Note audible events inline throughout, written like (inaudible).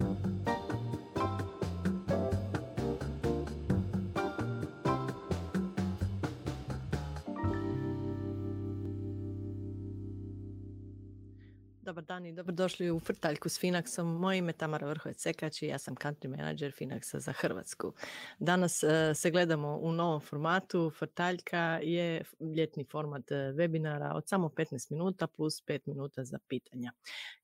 thank you Dobar dan i dobrodošli u Frtaljku s Finaxom. Moje ime je Tamara Vrhovec Sekač i ja sam country manager Finaxa za Hrvatsku. Danas e, se gledamo u novom formatu. Frtaljka je ljetni format e, webinara od samo 15 minuta plus 5 minuta za pitanja.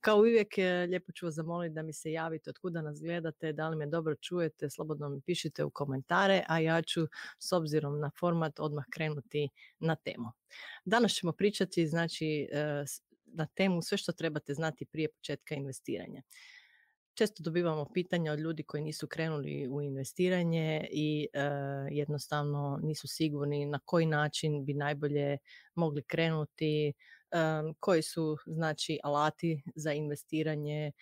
Kao uvijek, e, lijepo ću vas zamoliti da mi se javite od kuda nas gledate, da li me dobro čujete, slobodno mi pišite u komentare, a ja ću s obzirom na format odmah krenuti na temu. Danas ćemo pričati znači, na temu sve što trebate znati prije početka investiranja. Često dobivamo pitanja od ljudi koji nisu krenuli u investiranje i e, jednostavno nisu sigurni na koji način bi najbolje mogli krenuti, e, koji su znači alati za investiranje,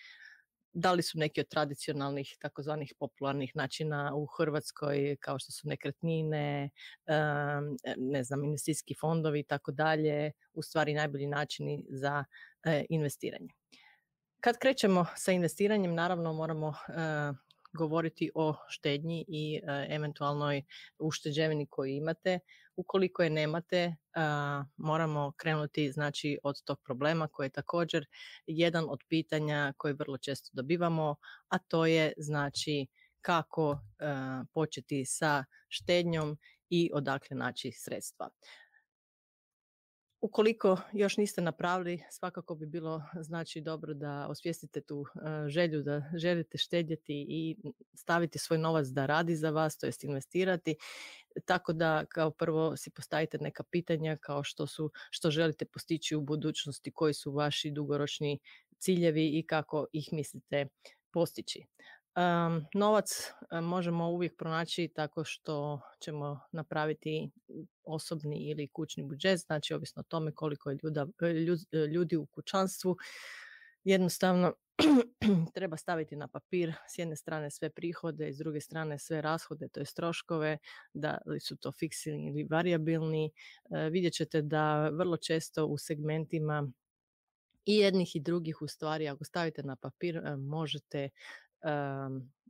da li su neki od tradicionalnih takozvanih popularnih načina u Hrvatskoj kao što su nekretnine, ne znam, investicijski fondovi i tako dalje, u stvari najbolji načini za e, investiranje. Kad krećemo sa investiranjem, naravno moramo e, govoriti o štednji i e, eventualnoj ušteđevini koju imate. Ukoliko je nemate, moramo krenuti znači od tog problema koji je također jedan od pitanja koje vrlo često dobivamo, a to je znači kako početi sa štednjom i odakle naći sredstva. Ukoliko još niste napravili, svakako bi bilo znači dobro da osvijestite tu e, želju da želite štedjeti i staviti svoj novac da radi za vas, to jest investirati. Tako da kao prvo si postavite neka pitanja kao što su što želite postići u budućnosti, koji su vaši dugoročni ciljevi i kako ih mislite postići. Um, novac možemo uvijek pronaći tako što ćemo napraviti osobni ili kućni budžet, znači ovisno o tome koliko je ljuda, e, ljudi u kućanstvu. Jednostavno (clears throat) treba staviti na papir s jedne strane sve prihode i s druge strane sve rashode, to je troškove, da li su to fiksni ili variabilni. E, vidjet ćete da vrlo često u segmentima i jednih i drugih u stvari ako stavite na papir e, možete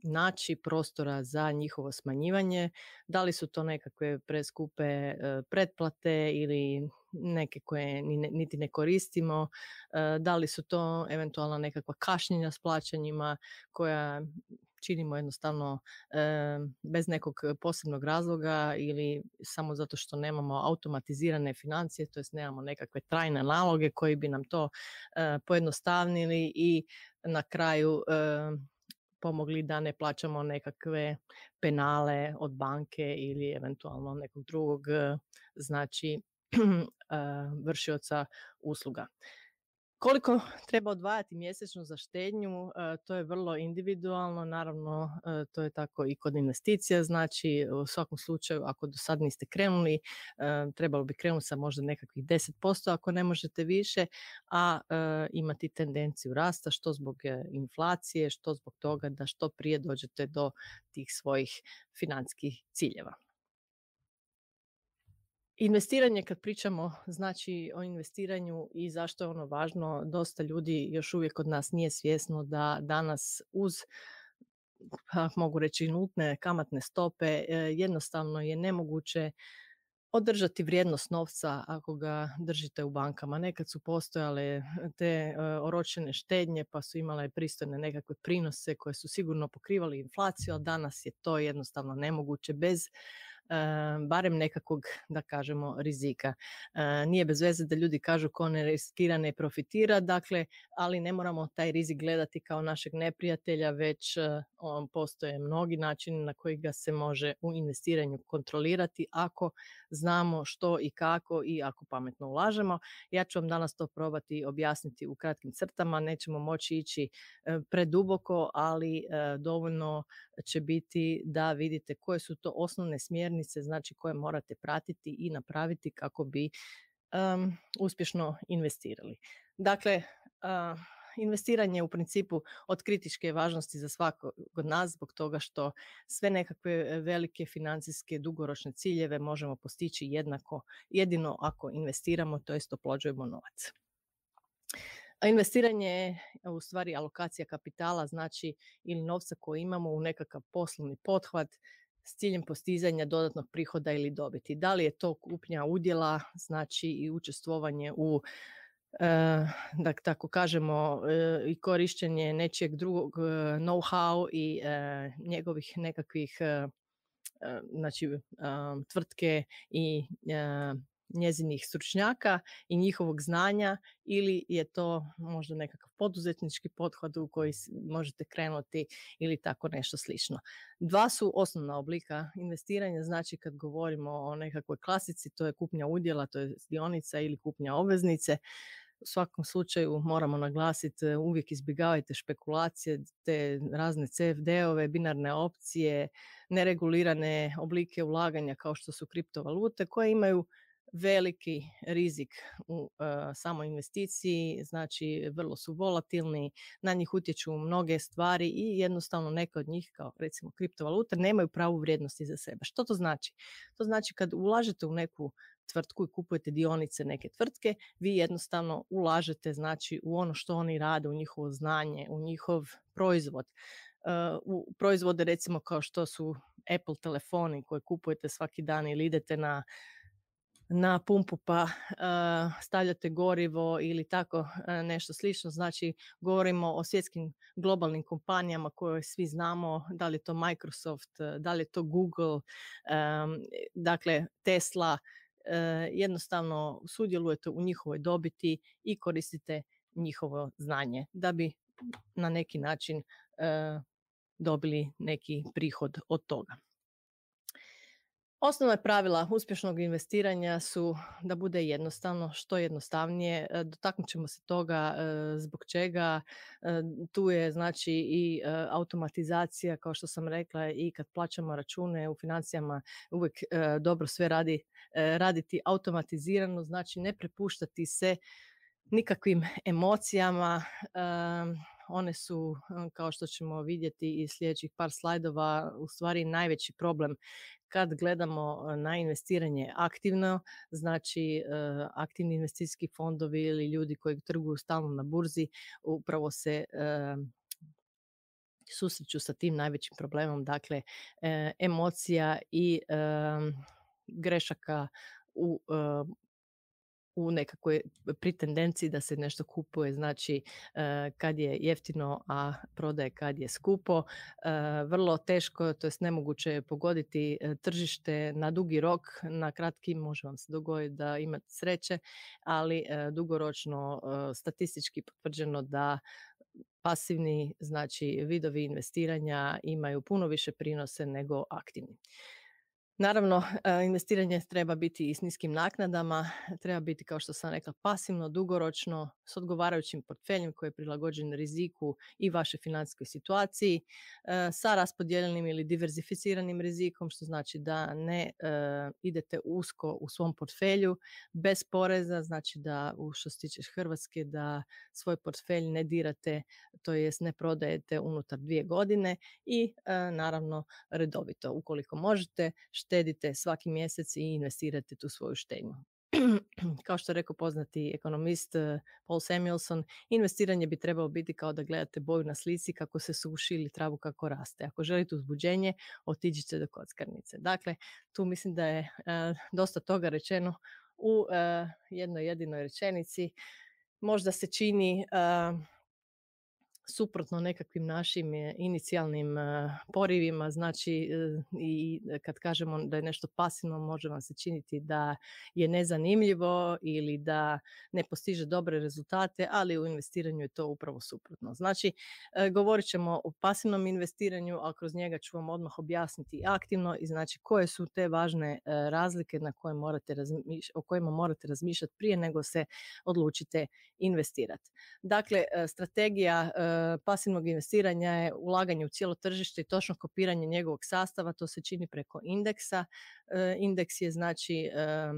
naći prostora za njihovo smanjivanje, da li su to nekakve preskupe e, pretplate ili neke koje niti ne koristimo, e, da li su to eventualno nekakva kašnjenja s plaćanjima koja činimo jednostavno bez nekog posebnog razloga ili samo zato što nemamo automatizirane financije, to jest nemamo nekakve trajne naloge koji bi nam to pojednostavnili i na kraju pomogli da ne plaćamo nekakve penale od banke ili eventualno nekog drugog znači (clears throat) vršioca usluga. Koliko treba odvajati mjesečno za štednju, e, to je vrlo individualno, naravno e, to je tako i kod investicija, znači u svakom slučaju ako do sad niste krenuli, e, trebalo bi krenuti sa možda nekakvih 10% ako ne možete više, a imati tendenciju rasta što zbog inflacije, što zbog toga da što prije dođete do tih svojih financijskih ciljeva. Investiranje kad pričamo znači o investiranju i zašto je ono važno, dosta ljudi još uvijek od nas nije svjesno da danas uz mogu reći nultne kamatne stope e, jednostavno je nemoguće održati vrijednost novca ako ga držite u bankama. Nekad su postojale te e, oročene štednje pa su imale pristojne nekakve prinose koje su sigurno pokrivali inflaciju, a danas je to jednostavno nemoguće bez barem nekakvog, da kažemo, rizika. Nije bez veze da ljudi kažu ko ne riskira ne profitira, dakle, ali ne moramo taj rizik gledati kao našeg neprijatelja, već on postoje mnogi načini na koji ga se može u investiranju kontrolirati ako znamo što i kako i ako pametno ulažemo. Ja ću vam danas to probati objasniti u kratkim crtama, nećemo moći ići preduboko, ali dovoljno će biti da vidite koje su to osnovne smjernice, znači koje morate pratiti i napraviti kako bi uspješno investirali. Dakle, investiranje je u principu od kritičke važnosti za svakog od nas zbog toga što sve nekakve velike financijske dugoročne ciljeve možemo postići jednako jedino ako investiramo, to jest oplođujemo novac. Investiranje je u stvari alokacija kapitala, znači ili novca koji imamo u nekakav poslovni pothvat s ciljem postizanja dodatnog prihoda ili dobiti. Da li je to kupnja udjela, znači i učestvovanje u da tako kažemo i korištenje nečijeg drugog know-how i njegovih nekakvih znači tvrtke i njezinih stručnjaka i njihovog znanja ili je to možda nekakav poduzetnički pothod u koji možete krenuti ili tako nešto slično. Dva su osnovna oblika investiranja, znači kad govorimo o nekakvoj klasici, to je kupnja udjela, to je dionica ili kupnja obveznice. U svakom slučaju moramo naglasiti, uvijek izbjegavajte špekulacije, te razne CFD-ove, binarne opcije, neregulirane oblike ulaganja kao što su kriptovalute koje imaju veliki rizik u uh, samoj investiciji, znači vrlo su volatilni, na njih utječu mnoge stvari i jednostavno neke od njih, kao recimo kriptovalute, nemaju pravu vrijednosti za sebe. Što to znači? To znači kad ulažete u neku tvrtku i kupujete dionice neke tvrtke, vi jednostavno ulažete znači u ono što oni rade, u njihovo znanje, u njihov proizvod. u proizvode recimo kao što su Apple telefoni koje kupujete svaki dan ili idete na na pumpu pa stavljate gorivo ili tako nešto slično. Znači govorimo o svjetskim globalnim kompanijama koje svi znamo, da li je to Microsoft, da li je to Google, dakle Tesla, jednostavno sudjelujete u njihovoj dobiti i koristite njihovo znanje da bi na neki način dobili neki prihod od toga. Osnovna pravila uspješnog investiranja su da bude jednostavno, što jednostavnije. E, dotaknut ćemo se toga e, zbog čega. E, tu je znači i automatizacija, kao što sam rekla, i kad plaćamo račune u financijama uvijek dobro sve radi, raditi automatizirano, znači ne prepuštati se nikakvim emocijama. One su, kao što ćemo vidjeti iz sljedećih par slajdova, u stvari najveći problem kad gledamo na investiranje aktivno, znači aktivni investicijski fondovi ili ljudi koji trguju stalno na burzi, upravo se susreću sa tim najvećim problemom, dakle e, emocija i grešaka u u nekakvoj pritendenciji da se nešto kupuje, znači eh, kad je jeftino, a prodaje kad je skupo. Eh, vrlo teško, to jest nemoguće pogoditi eh, tržište na dugi rok, na kratki može vam se dogoditi da imate sreće, ali dugoročno statistički potvrđeno da pasivni znači vidovi investiranja imaju puno više prinose nego aktivni. Naravno, e, investiranje treba biti i s niskim naknadama, treba biti, kao što sam rekla, pasivno, dugoročno, s odgovarajućim portfeljem koji je prilagođen riziku i vašoj financijskoj situaciji, e, sa raspodijeljenim ili diverzificiranim rizikom, što znači da ne e, idete usko u svom portfelju, bez poreza, znači da, što se tiče Hrvatske, da svoj portfelj ne dirate, to jest ne prodajete unutar dvije godine i naravno redovito, ukoliko možete, štedite svaki mjesec i investirate tu svoju štednju. (clears throat) kao što je rekao poznati ekonomist eh, Paul Samuelson, investiranje bi trebalo biti kao da gledate boju na slici kako se suši ili travu kako raste. Ako želite uzbuđenje, otiđite do kockarnice. Dakle, tu mislim da je eh, dosta toga rečeno u eh, jednoj jedinoj rečenici. Možda se čini suprotno nekakvim našim e, inicijalnim e, porivima, znači e, i kad kažemo da je nešto pasivno može vam se činiti da je nezanimljivo ili da ne postiže dobre rezultate, ali u investiranju je to upravo suprotno. Znači, govorit ćemo o pasivnom investiranju, a kroz njega ću vam odmah objasniti aktivno i znači koje su te važne razlike na koje morate o kojima morate razmišljati prije nego se odlučite investirati. Dakle, strategija pasivnog investiranja je ulaganje u cijelo tržište i točno kopiranje njegovog sastava, to se čini preko indeksa. E, indeks je znači, e,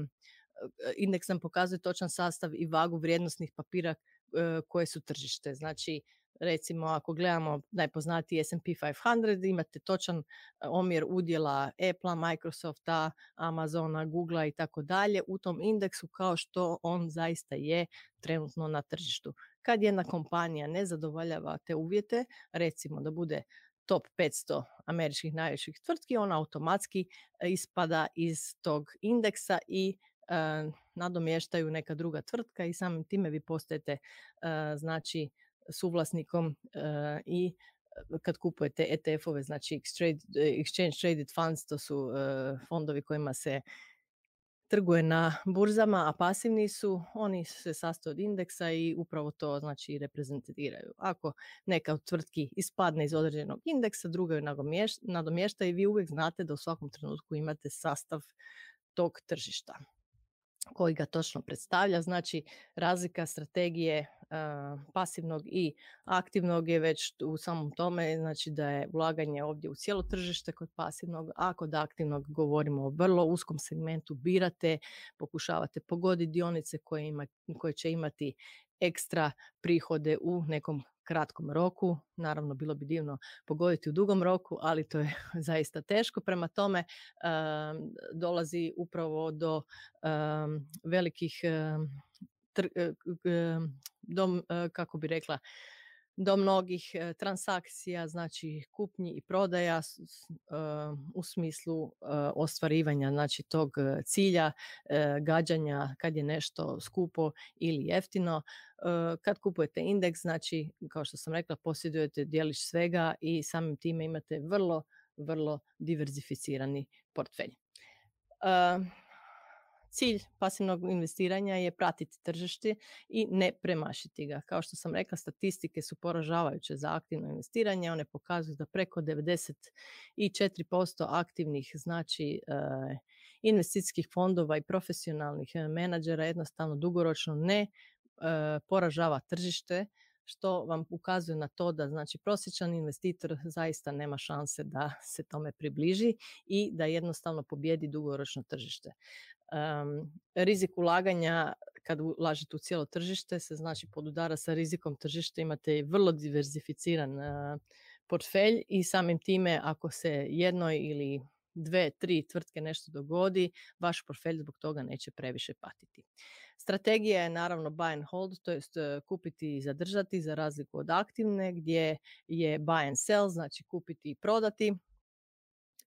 indeks nam pokazuje točan sastav i vagu vrijednosnih papira e, koje su tržište. Znači, recimo ako gledamo najpoznatiji S&P 500 imate točan omjer udjela Apple, Microsofta, Amazona, Googlea i tako dalje u tom indeksu kao što on zaista je trenutno na tržištu. Kad jedna kompanija ne zadovoljava te uvjete, recimo da bude top 500 američkih najvećih tvrtki, ona automatski ispada iz tog indeksa i nadomještaju neka druga tvrtka i samim time vi postajete znači suvlasnikom i kad kupujete ETF-ove, znači Exchange Traded Funds, to su fondovi kojima se trguje na burzama, a pasivni su, oni se sastoje od indeksa i upravo to znači reprezentiraju. Ako neka od tvrtki ispadne iz određenog indeksa, druga ju nadomješta i vi uvijek znate da u svakom trenutku imate sastav tog tržišta koji ga točno predstavlja. Znači, razlika strategije pasivnog i aktivnog je već u samom tome, znači da je ulaganje ovdje u cijelo tržište kod pasivnog, a kod aktivnog govorimo o vrlo uskom segmentu, birate, pokušavate pogoditi dionice koje, ima, koje će imati ekstra prihode u nekom kratkom roku. Naravno, bilo bi divno pogoditi u dugom roku, ali to je (laughs) zaista teško. Prema tome, dolazi upravo do velikih do, kako bi rekla, do mnogih transakcija, znači kupnji i prodaja u smislu ostvarivanja znači tog cilja, gađanja kad je nešto skupo ili jeftino. Kad kupujete indeks, znači kao što sam rekla, posjedujete dijelić svega i samim time imate vrlo, vrlo diverzificirani portfelj. Cilj pasivnog investiranja je pratiti tržište i ne premašiti ga. Kao što sam rekla, statistike su poražavajuće za aktivno investiranje. One pokazuju da preko 94% aktivnih znači eh, investicijskih fondova i profesionalnih eh, menadžera jednostavno dugoročno ne eh, poražava tržište što vam ukazuje na to da znači prosječan investitor zaista nema šanse da se tome približi i da jednostavno pobjedi dugoročno tržište. Um, rizik ulaganja kad ulažete u cijelo tržište se znači podudara sa rizikom tržišta, imate vrlo diversificiran uh, portfelj i samim time ako se jednoj ili dve, tri tvrtke nešto dogodi, vaš portfelj zbog toga neće previše patiti. Strategija je naravno buy and hold, to jest kupiti i zadržati za razliku od aktivne gdje je buy and sell, znači kupiti i prodati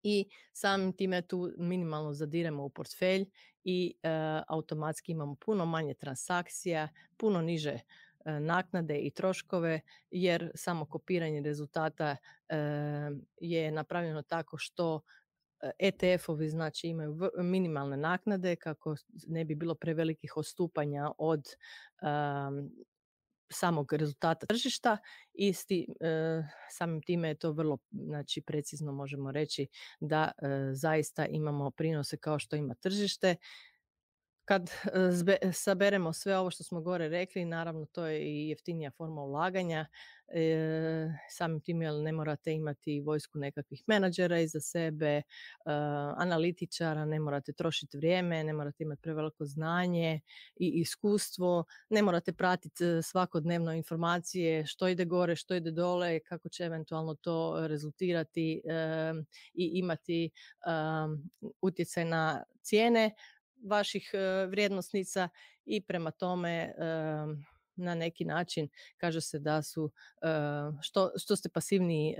i samim time tu minimalno zadiremo u portfelj i e, automatski imamo puno manje transakcija, puno niže e, naknade i troškove jer samo kopiranje rezultata e, je napravljeno tako što ETF-ovi znači imaju minimalne naknade kako ne bi bilo prevelikih odstupanja od samog rezultata tržišta i sti, e, samim time je to vrlo znači, precizno možemo reći da e, zaista imamo prinose kao što ima tržište. Kad e, saberemo sve ovo što smo gore rekli, naravno to je i jeftinija forma ulaganja, e, samim tim jer ne morate imati vojsku nekakvih menadžera iza sebe, e, analitičara, ne morate trošiti vrijeme, ne morate imati preveliko znanje i iskustvo, ne morate pratiti e, svakodnevno informacije što ide gore, što ide dole, kako će eventualno to rezultirati i imati utjecaj na cijene vaših e, vrijednosnica i prema tome e, na neki način kaže se da su e, što, što ste pasivniji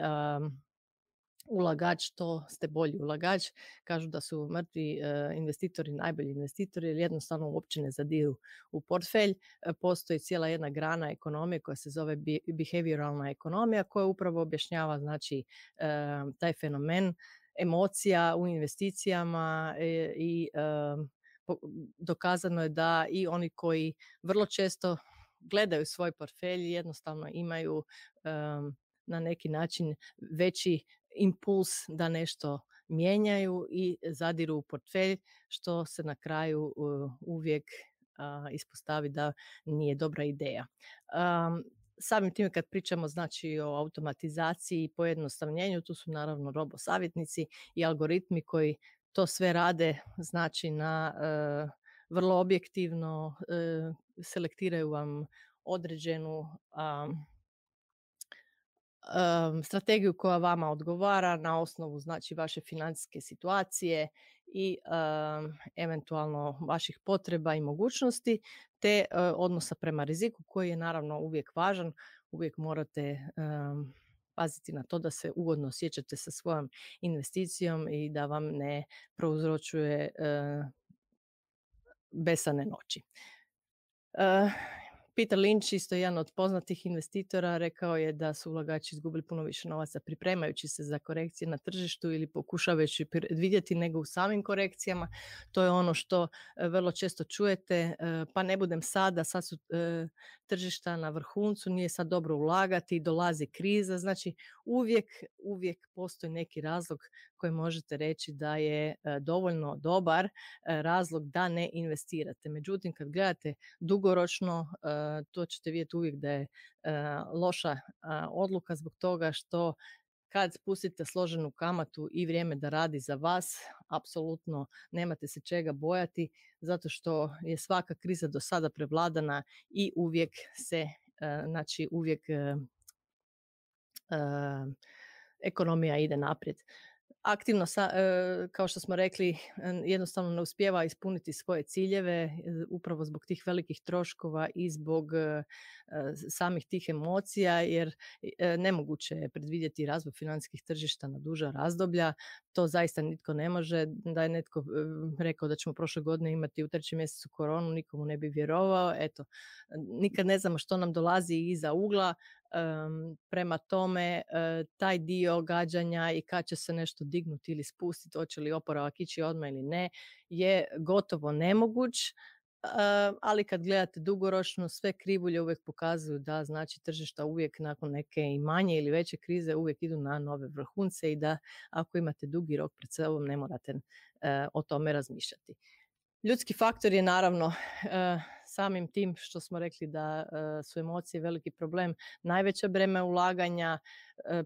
ulagač, to ste bolji ulagač. Kažu da su mrtvi investitori najbolji investitori jer jednostavno uopće ne zadiru u portfelj. Postoji cijela jedna grana ekonomije koja se zove behavioralna ekonomija koja upravo objašnjava znači taj fenomen emocija u investicijama i dokazano je da i oni koji vrlo često gledaju svoj portfelj jednostavno imaju na neki način veći impuls da nešto mijenjaju i zadiru u portfelj što se na kraju uvijek ispostavi da nije dobra ideja. samim time kad pričamo znači o automatizaciji i pojednostavljenju, tu su naravno robo savjetnici i algoritmi koji to sve rade znači na e, vrlo objektivno e, selektiraju vam određenu strategiju koja vama odgovara na osnovu znači vaše financijske situacije i eventualno vaših potreba i mogućnosti, te odnosa prema riziku koji je naravno uvijek važan. Uvijek morate paziti na to da se ugodno osjećate sa svojom investicijom i da vam ne prouzročuje besane noći. 呃 Peter Lynch, isto jedan od poznatih investitora, rekao je da su ulagači izgubili puno više novaca pripremajući se za korekcije na tržištu ili pokušavajući vidjeti nego u samim korekcijama. To je ono što e, vrlo često čujete, e, pa ne budem sada, sad su e, tržišta na vrhuncu, nije sad dobro ulagati, dolazi kriza. Znači uvijek, uvijek postoji neki razlog koji možete reći da je dovoljno dobar razlog da ne investirate. Međutim, kad gledate dugoročno, to ćete vidjeti uvijek da je loša odluka zbog toga što kad spustite složenu kamatu i vrijeme da radi za vas, apsolutno nemate se čega bojati, zato što je svaka kriza do sada prevladana i uvijek se, znači uvijek ekonomija ide naprijed aktivno, sa, e, kao što smo rekli, jednostavno ne uspjeva ispuniti svoje ciljeve e, upravo zbog tih velikih troškova i zbog e, samih tih emocija, jer nemoguće je predvidjeti razvoj financijskih tržišta na duža razdoblja. To zaista nitko ne može. Da je netko rekao da ćemo prošle godine imati u trećem mjesecu koronu, nikomu ne bi vjerovao. Eto, nikad ne znamo što nam dolazi iza ugla, prema tome taj dio gađanja i kad će se nešto dignuti ili spustiti, hoće li oporavak ići odmah ili ne, je gotovo nemoguć. ali kad gledate dugoročno, sve krivulje uvijek pokazuju da znači tržišta uvijek nakon neke i manje ili veće krize uvijek idu na nove vrhunce i da ako imate dugi rok pred sobom ne morate o tome razmišljati. Ljudski faktor je naravno samim tim što smo rekli da su emocije veliki problem, najveća breme ulaganja,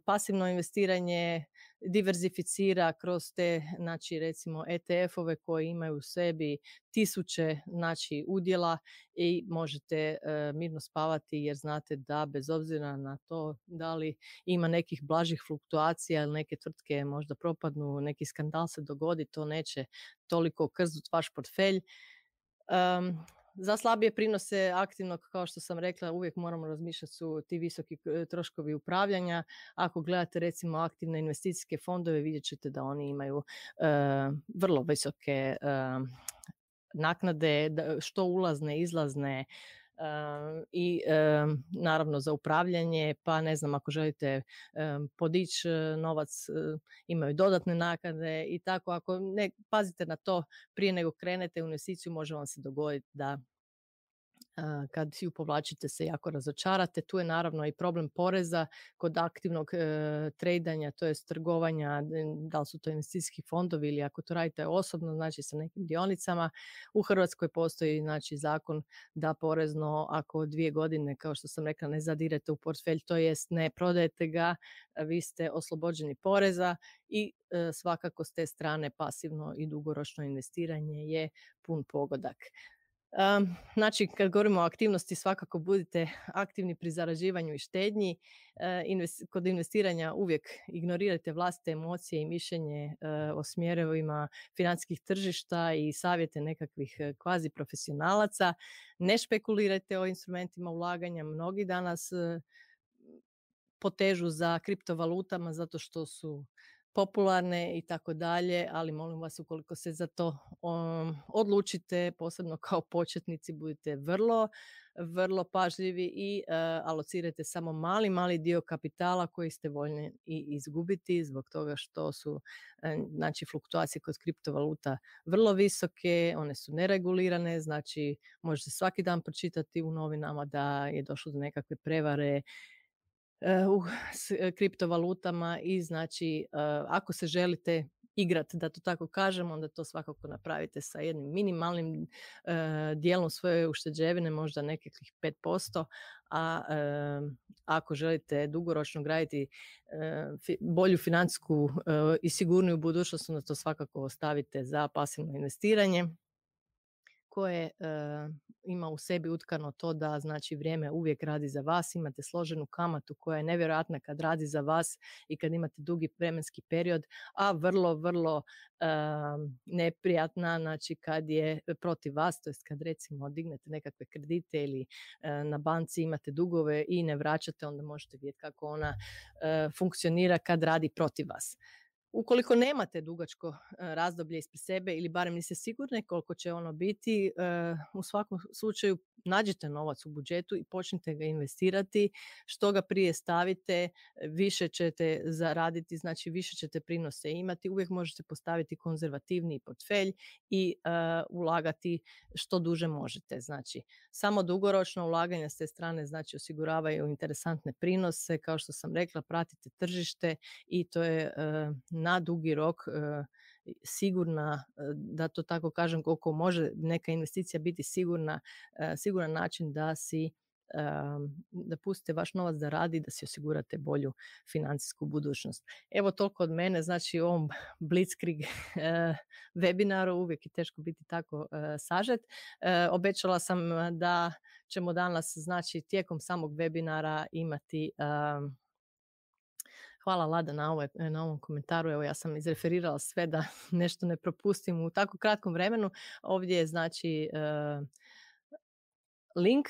pasivno investiranje diverzificira kroz te, znači recimo ETF-ove koji imaju u sebi tisuće znači udjela i možete mirno spavati jer znate da bez obzira na to da li ima nekih blažih fluktuacija ili neke tvrtke možda propadnu, neki skandal se dogodi, to neće toliko krznut vaš portfelj. Za slabije prinose aktivnog, kao što sam rekla, uvijek moramo razmišljati su ti visoki e, troškovi upravljanja. Ako gledate recimo aktivne investicijske fondove, vidjet ćete da oni imaju e, vrlo visoke e, naknade, što ulazne, izlazne, i naravno za upravljanje, pa ne znam ako želite podići novac, imaju dodatne naknade i tako. Ako ne pazite na to prije nego krenete u investiciju, može vam se dogoditi da kad ju povlačite se jako razočarate. Tu je naravno i problem poreza kod aktivnog e, tradanja, to je trgovanja, da li su to investicijski fondovi ili ako to radite osobno, znači sa nekim dionicama. U Hrvatskoj postoji znači zakon da porezno ako dvije godine, kao što sam rekla, ne zadirete u portfelj, to jest ne prodajete ga, vi ste oslobođeni poreza i e, svakako s te strane pasivno i dugoročno investiranje je pun pogodak znači, kad govorimo o aktivnosti, svakako budite aktivni pri zarađivanju i štednji. E, kod investiranja uvijek ignorirajte vlastite emocije i mišljenje e, o smjerovima financijskih tržišta i savjete nekakvih e, kvazi profesionalaca. Ne špekulirajte o instrumentima ulaganja. Mnogi danas potežu za kriptovalutama zato što su popularne i tako dalje, ali molim vas ukoliko se za to um, odlučite, posebno kao početnici, budite vrlo, vrlo pažljivi i uh, alocirajte samo mali, mali dio kapitala koji ste voljni i izgubiti zbog toga što su e, znači fluktuacije kod kriptovaluta vrlo visoke, one su neregulirane, znači možete svaki dan pročitati u novinama da je došlo do nekakve prevare u (laughs) e, kriptovalutama i znači e, ako se želite igrati, da to tako kažem, onda to svakako napravite sa jednim minimalnim e, dijelom svoje ušteđevine, možda nekakvih 5%, a ako želite dugoročno graditi bolju financijsku i sigurniju budućnost, onda to svakako ostavite za pasivno investiranje koje ima u sebi utkano to da znači vrijeme uvijek radi za vas, imate složenu kamatu koja je nevjerojatna kad radi za vas i kad imate dugi vremenski period, a vrlo, vrlo neprijatna, znači kad je protiv vas, to jest kad recimo dignete nekakve kredite ili na banci imate dugove i ne vraćate, onda možete vidjeti kako ona funkcionira kad radi protiv vas. Ukoliko nemate dugačko e, razdoblje ispred sebe ili barem niste sigurni koliko će ono biti, e, u svakom slučaju nađite novac u budžetu i počnite ga investirati. Što ga prije stavite, više ćete zaraditi, znači više ćete prinose imati. Uvijek možete postaviti konzervativni portfelj i uh, ulagati što duže možete. Znači, samo dugoročno ulaganje s te strane znači osiguravaju interesantne prinose. Kao što sam rekla, pratite tržište i to je uh, na dugi rok uh, sigurna, e, da to tako kažem, koliko može neka investicija biti sigurna, e, siguran način da si da pustite vaš novac da radi, da si osigurate bolju financijsku budućnost. Evo toliko od mene, znači u ovom (laughs) Blitzkrieg e, webinaru uvijek je teško biti tako sažet. Obećala sam da ćemo danas, znači tijekom samog webinara imati Hvala Lada na, ovaj, na ovom komentaru. Evo ja sam izreferirala sve da (laughs) nešto ne propustim u tako kratkom vremenu. Ovdje je znači link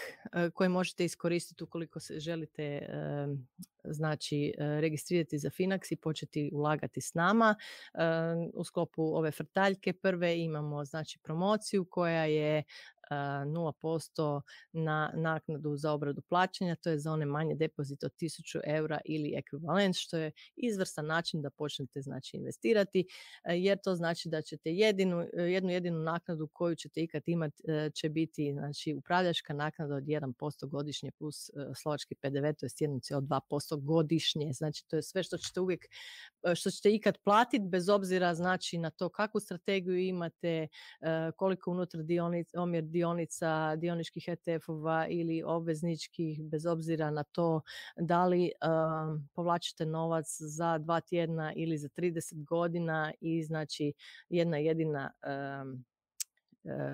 koji možete iskoristiti ukoliko se želite znači registrirati za Finax i početi ulagati s nama. U sklopu ove frtaljke prve imamo znači promociju koja je 0% na naknadu za obradu plaćanja, to je za one manje depozite od 1000 eura ili ekvivalent, što je izvrstan način da počnete znači investirati, jer to znači da ćete jedinu, jednu jedinu naknadu koju ćete ikad imati će biti znači upravljačka naknada od 1% godišnje plus slovački PDV, to je 1,2% godišnje, znači to je sve što ćete uvijek, što ćete ikad platiti bez obzira znači na to kakvu strategiju imate, koliko unutar dionic, omjer dionica, dioničkih ETF-ova ili obvezničkih, bez obzira na to da li um, povlačite novac za dva tjedna ili za 30 godina i znači jedna jedina um,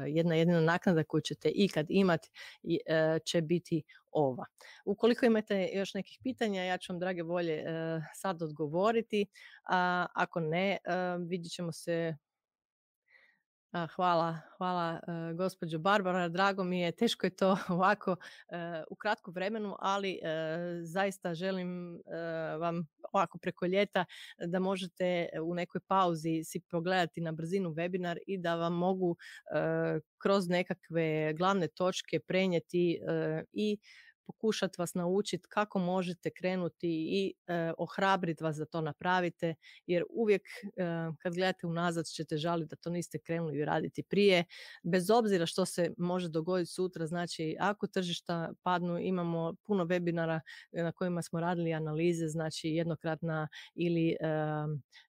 jedna jedina naknada koju ćete ikad imati će biti ova. Ukoliko imate još nekih pitanja, ja ću vam drage volje sad odgovoriti, a ako ne, vidjet ćemo se Hvala, hvala e, gospođo Barbara. Drago mi je, teško je to (laughs) ovako e, u kratkom vremenu, ali e, zaista želim vam ovako preko ljeta da možete u nekoj pauzi si pogledati na brzinu webinar i da vam mogu kroz nekakve glavne točke prenijeti i pokušati vas naučiti kako možete krenuti i e, ohrabriti vas da to napravite, jer uvijek e, kad gledate unazad ćete žaliti da to niste krenuli raditi prije, bez obzira što se može dogoditi sutra, znači ako tržišta padnu, imamo puno webinara e, na kojima smo radili analize, znači jednokratna ili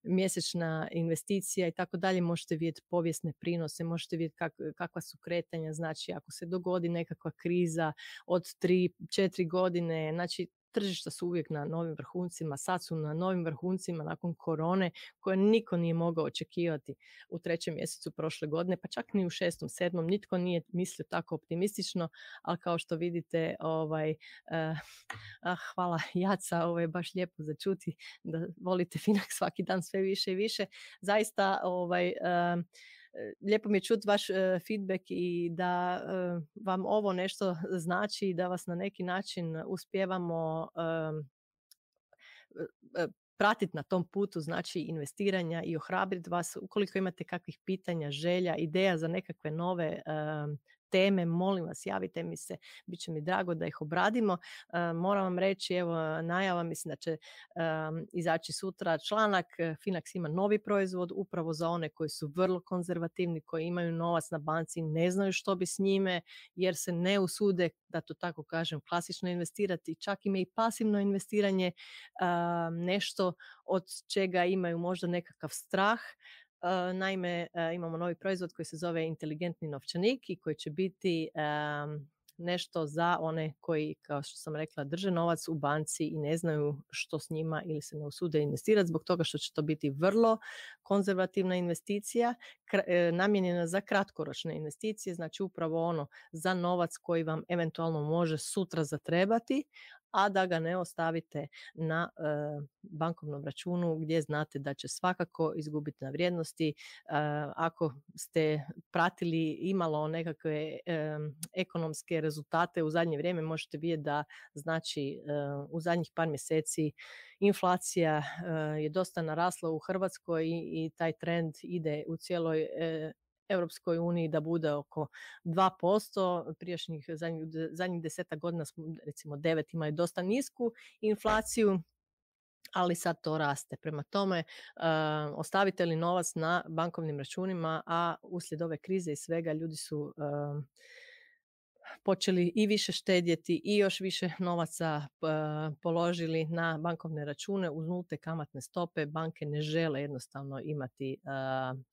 mjesečna investicija i tako dalje, možete vidjeti povijesne prinose, možete vidjeti kak, kakva su kretanja, znači ako se dogodi nekakva kriza od 3, četiri godine, znači tržišta su uvijek na novim vrhuncima, sad su na novim vrhuncima nakon korone koje niko nije mogao očekivati u trećem mjesecu prošle godine, pa čak ni u šestom, sedmom, nitko nije mislio tako optimistično, ali kao što vidite, ovaj, uh, ah, hvala (laughs) Jaca, ovo je baš lijepo za čuti da volite (laughs) Finax svaki dan sve više i više. Zaista, ovaj, uh, lijepo mi je čuti vaš e, feedback i da e, vam ovo nešto znači da vas na neki način uspijevamo e, pratiti na tom putu znači investiranja i ohrabriti vas. Ukoliko imate kakvih pitanja, želja, ideja za nekakve nove teme, molim vas javite mi se, bit će mi drago da ih obradimo. Moram vam reći, evo najava, mislim da će izaći sutra članak, Finax ima novi proizvod upravo za one koji su vrlo konzervativni, koji imaju novac na banci, ne znaju što bi s njime, jer se ne usude, da to tako kažem, klasično investirati, čak ima i pasivno investiranje, nešto od čega imaju možda nekakav strah, Naime, imamo novi proizvod koji se zove inteligentni novčanik i koji će biti nešto za one koji, kao što sam rekla, drže novac u banci i ne znaju što s njima ili se ne usude investirati zbog toga što će to biti vrlo konzervativna investicija, namijenjena za kratkoročne investicije, znači upravo ono za novac koji vam eventualno može sutra zatrebati, a da ga ne ostavite na e, bankovnom računu gdje znate da će svakako izgubiti na vrijednosti. E, ako ste pratili imalo nekakve e, ekonomske rezultate u zadnje vrijeme, možete vidjeti da znači u zadnjih par mjeseci inflacija je dosta narasla u Hrvatskoj i, i taj trend ide u cijeloj Europskoj uniji da bude oko 2%. Prijašnjih zadnjih, zadnjih deseta godina smo recimo devet imali dosta nisku inflaciju, ali sad to raste. Prema tome, ostavite li novac na bankovnim računima, a uslijed ove krize i svega ljudi su počeli i više štedjeti i još više (laughs) novaca položili na bankovne račune uz nulte kamatne stope. Banke ne žele jednostavno imati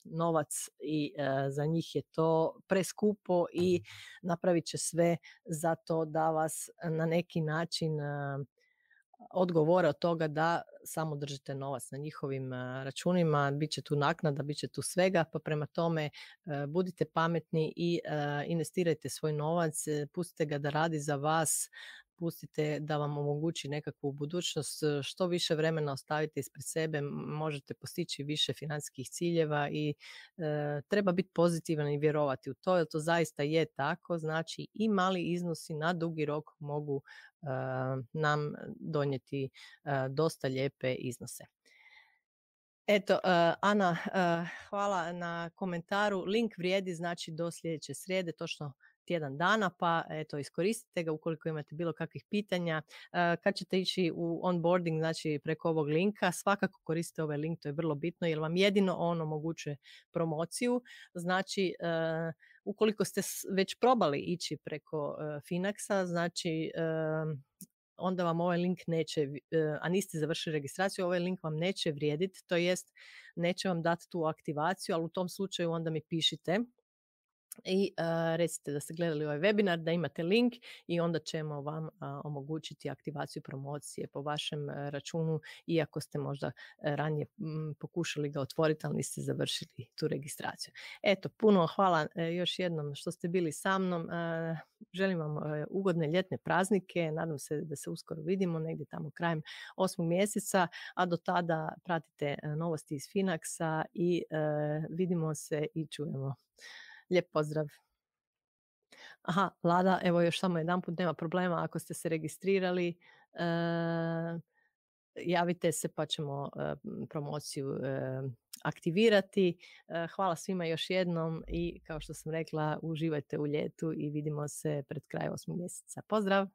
novac i za njih je to preskupo i napravit će sve za to da vas na neki način odgovore od toga da samo držite novac na njihovim računima, bit će tu naknada, bit će tu svega, pa prema tome budite pametni i investirajte svoj novac, e, pustite ga da radi za vas, pustite da vam omogući nekakvu budućnost, što više vremena ostavite ispred sebe, možete postići više financijskih ciljeva i e, treba biti pozitivan i vjerovati u to, jer to zaista je tako, znači i mali iznosi na dugi rok mogu e, nam donijeti e, dosta lijepe iznose. Eto, Ana, hvala na komentaru. Link vrijedi znači do sljedeće srijede, točno tjedan dana, pa eto, iskoristite ga ukoliko imate bilo kakvih pitanja. Kad ćete ići u onboarding, znači preko ovog linka, svakako koristite ovaj link, to je vrlo bitno jer vam jedino on omogućuje promociju. Znači, ukoliko ste već probali ići preko Finaxa, znači onda vam ovaj link neće, a niste završili registraciju, ovaj link vam neće vrijediti, to jest neće vam dati tu aktivaciju, ali u tom slučaju onda mi pišite i recite da ste gledali ovaj webinar, da imate link i onda ćemo vam omogućiti aktivaciju promocije po vašem računu, iako ste možda ranije pokušali ga otvoriti, ali niste završili tu registraciju. Eto, puno hvala još jednom što ste bili sa mnom. Želim vam ugodne ljetne praznike, nadam se da se uskoro vidimo negdje tamo krajem osmog mjeseca, a do tada pratite novosti iz Finaxa i vidimo se i čujemo. Lijep pozdrav. Aha, Lada, evo još samo jedan put, nema problema ako ste se registrirali. javite se pa ćemo promociju aktivirati. hvala svima još jednom i kao što sam rekla, uživajte u ljetu i vidimo se pred kraj osmog mjeseca. Pozdrav!